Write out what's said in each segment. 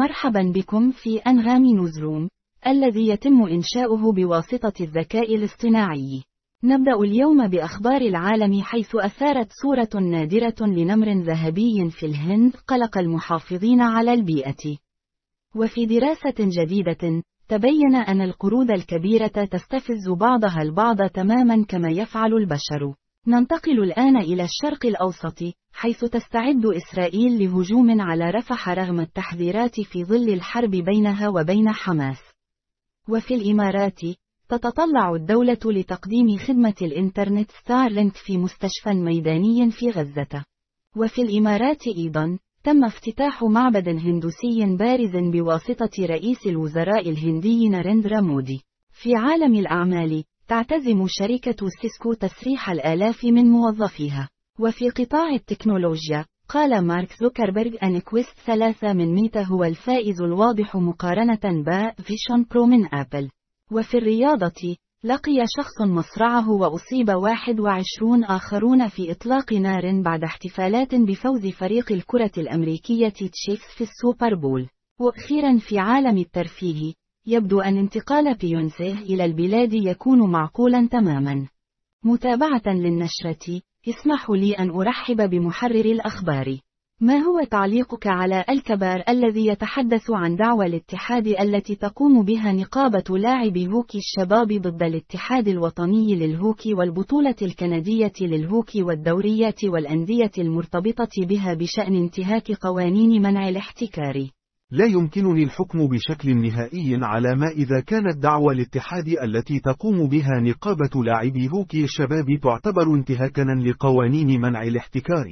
مرحبا بكم في أنغام نوزروم، الذي يتم إنشاؤه بواسطة الذكاء الاصطناعي. نبدأ اليوم بأخبار العالم حيث أثارت صورة نادرة لنمر ذهبي في الهند قلق المحافظين على البيئة. وفي دراسة جديدة، تبين أن القرود الكبيرة تستفز بعضها البعض تماما كما يفعل البشر. ننتقل الآن إلى الشرق الأوسط، حيث تستعد إسرائيل لهجوم على رفح رغم التحذيرات في ظل الحرب بينها وبين حماس. وفي الإمارات، تتطلع الدولة لتقديم خدمة الإنترنت ستارلينك في مستشفى ميداني في غزة. وفي الإمارات أيضا، تم افتتاح معبد هندوسي بارز بواسطة رئيس الوزراء الهندي ناريندرا مودي. في عالم الأعمال، تعتزم شركة سيسكو تسريح الآلاف من موظفيها. وفي قطاع التكنولوجيا، قال مارك زوكربيرج أن Quest 3 من ميتا هو الفائز الواضح مقارنة ب Vision Pro من أبل. وفي الرياضة، لقي شخص مصرعه وأصيب 21 آخرون في إطلاق نار بعد احتفالات بفوز فريق الكرة الأمريكية تشيفس في السوبر بول. وأخيرا في عالم الترفيه، يبدو أن انتقال بيونسيه إلى البلاد يكون معقولا تماما. متابعة للنشرة، اسمحوا لي أن أرحب بمحرر الأخبار. ما هو تعليقك على الخبر الذي يتحدث عن دعوى الاتحاد التي تقوم بها نقابة لاعبي هوكي الشباب ضد الاتحاد الوطني للهوكي والبطولة الكندية للهوكي والدوريات والأندية المرتبطة بها بشأن انتهاك قوانين منع الاحتكار؟ لا يمكنني الحكم بشكل نهائي على ما إذا كانت دعوى الاتحاد التي تقوم بها نقابة لاعبي هوكي الشباب تعتبر انتهاكا لقوانين منع الاحتكار.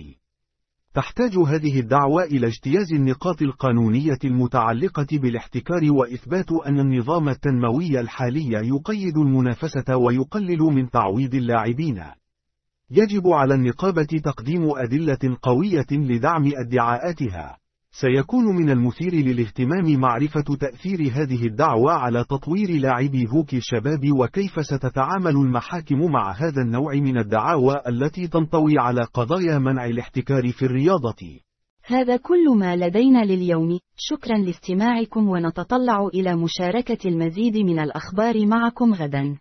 تحتاج هذه الدعوى إلى اجتياز النقاط القانونية المتعلقة بالاحتكار وإثبات أن النظام التنموي الحالي يقيد المنافسة ويقلل من تعويض اللاعبين. يجب على النقابة تقديم أدلة قوية لدعم أدعاءاتها. سيكون من المثير للاهتمام معرفة تأثير هذه الدعوة على تطوير لاعبي هوكي الشباب وكيف ستتعامل المحاكم مع هذا النوع من الدعاوى التي تنطوي على قضايا منع الاحتكار في الرياضة. هذا كل ما لدينا لليوم، شكرا لاستماعكم ونتطلع إلى مشاركة المزيد من الأخبار معكم غدا.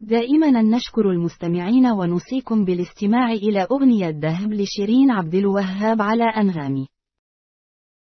دائما نشكر المستمعين ونوصيكم بالاستماع إلى أغنية ذهب لشيرين عبد الوهاب على أنغامي.